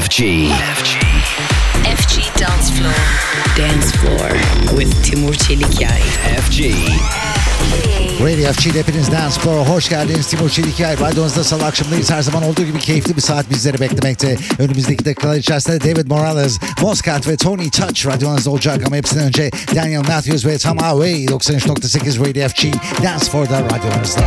FG. FG. FG Dance Floor. Dance Floor with Timur Çelikyay. FG. Radio FG'de hepiniz Dance Floor'a hoş geldiniz. Timur Çelikyay. Radyonuzda salı akşamındayız. Her zaman olduğu gibi keyifli bir saat bizleri beklemekte. Önümüzdeki dakikalar içerisinde David Morales, Moscat ve Tony Touch radyonuzda olacak. Ama hepsinden önce Daniel Matthews ve Tom Away 93.8 Radio FG Dance Floor'da radyonuzda.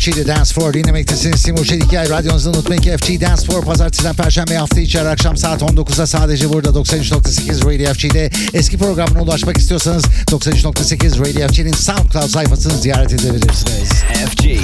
FG'de Dance Floor dinlemektesiniz. Timur Çelikay radyonuzda unutmayın ki FG Dance Floor pazartesiden perşembe hafta içi akşam saat 19'da sadece burada 93.8 Radio FG'de. Eski programına ulaşmak istiyorsanız 93.8 Radio FG'nin SoundCloud sayfasını ziyaret edebilirsiniz. FG.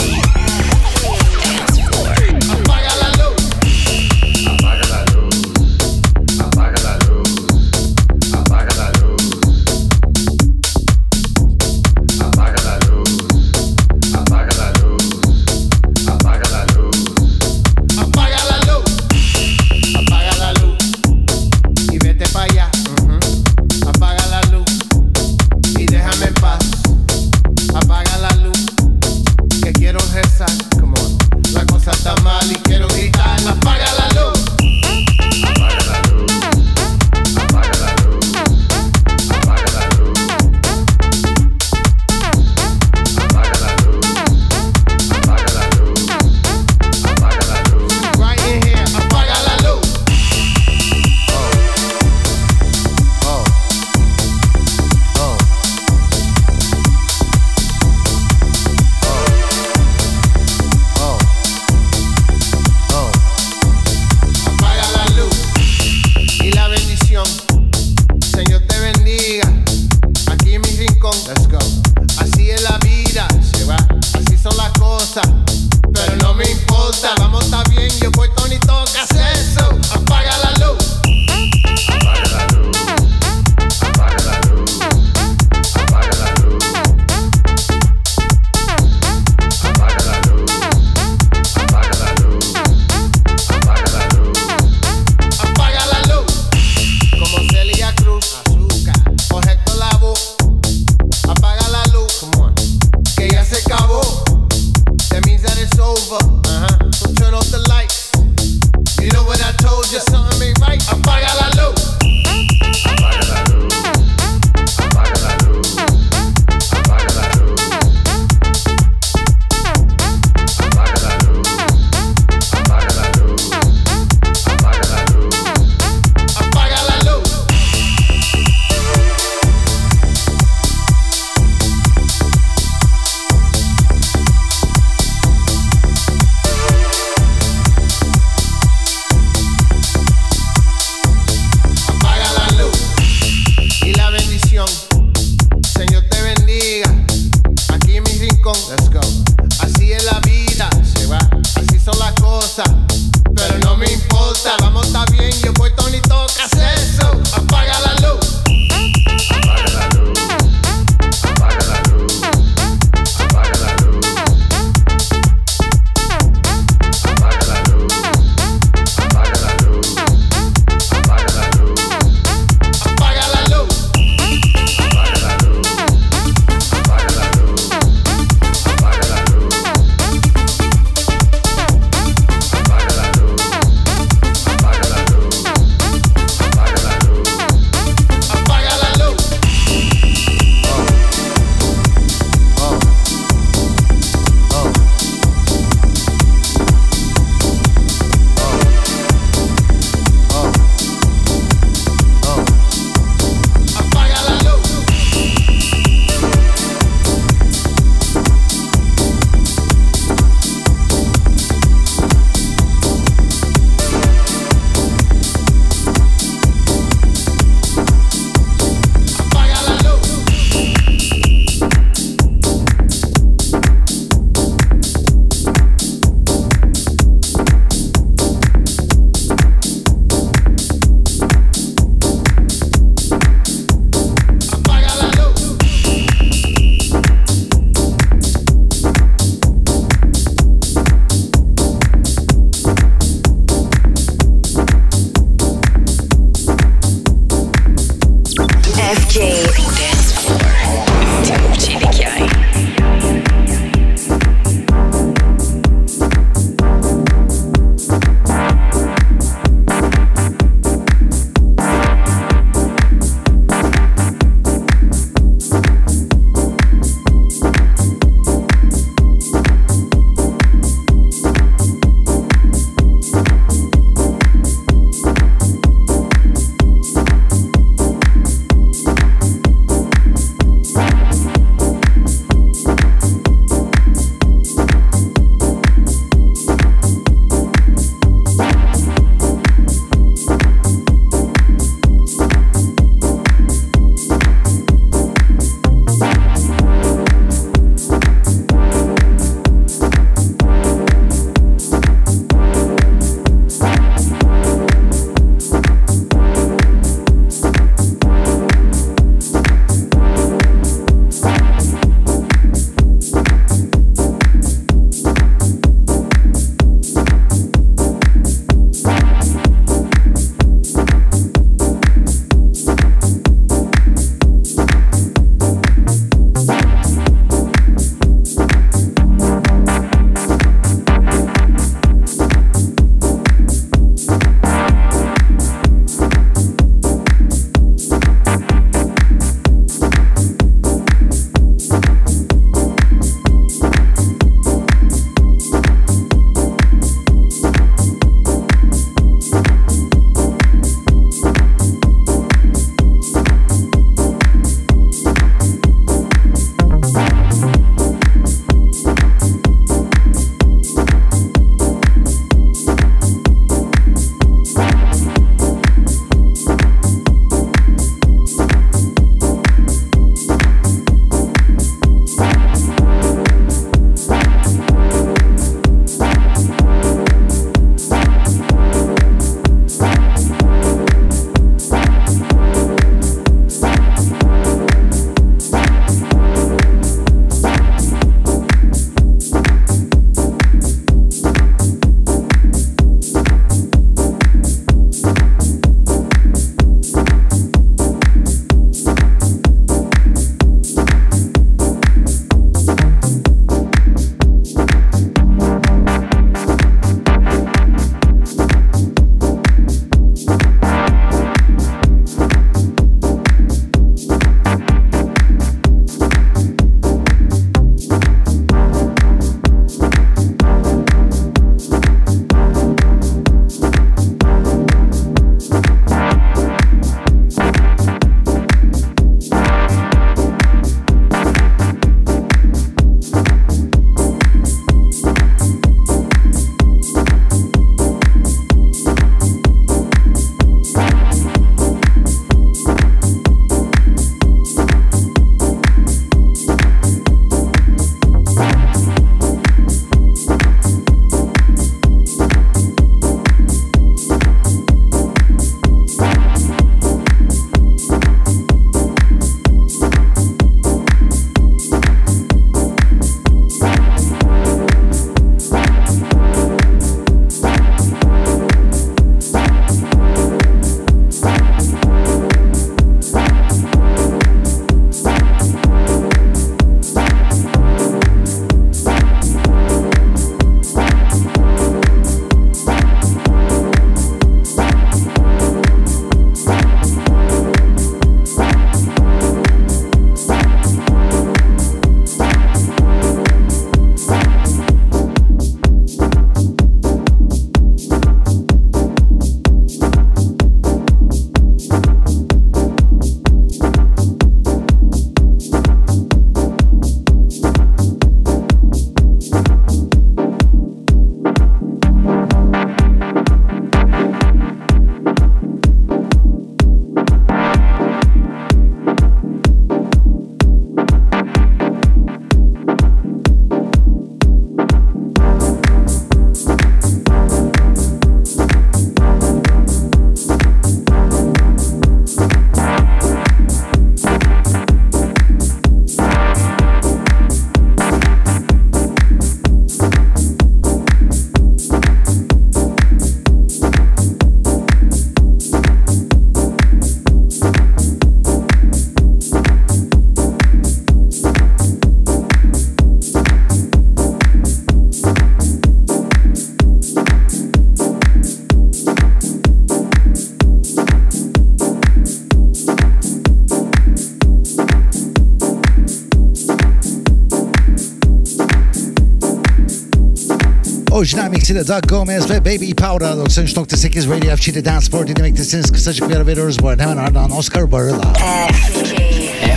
Orijinal mixiyle Doug Gomez ve Baby Powder 93.8 Radio FG'de Dance Floor dinlemektesiniz. Kısacık bir ara veriyoruz bu arada. Hemen ardından Oscar Barıla.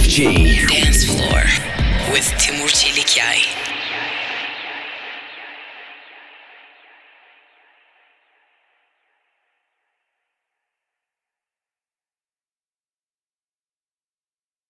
FG Dance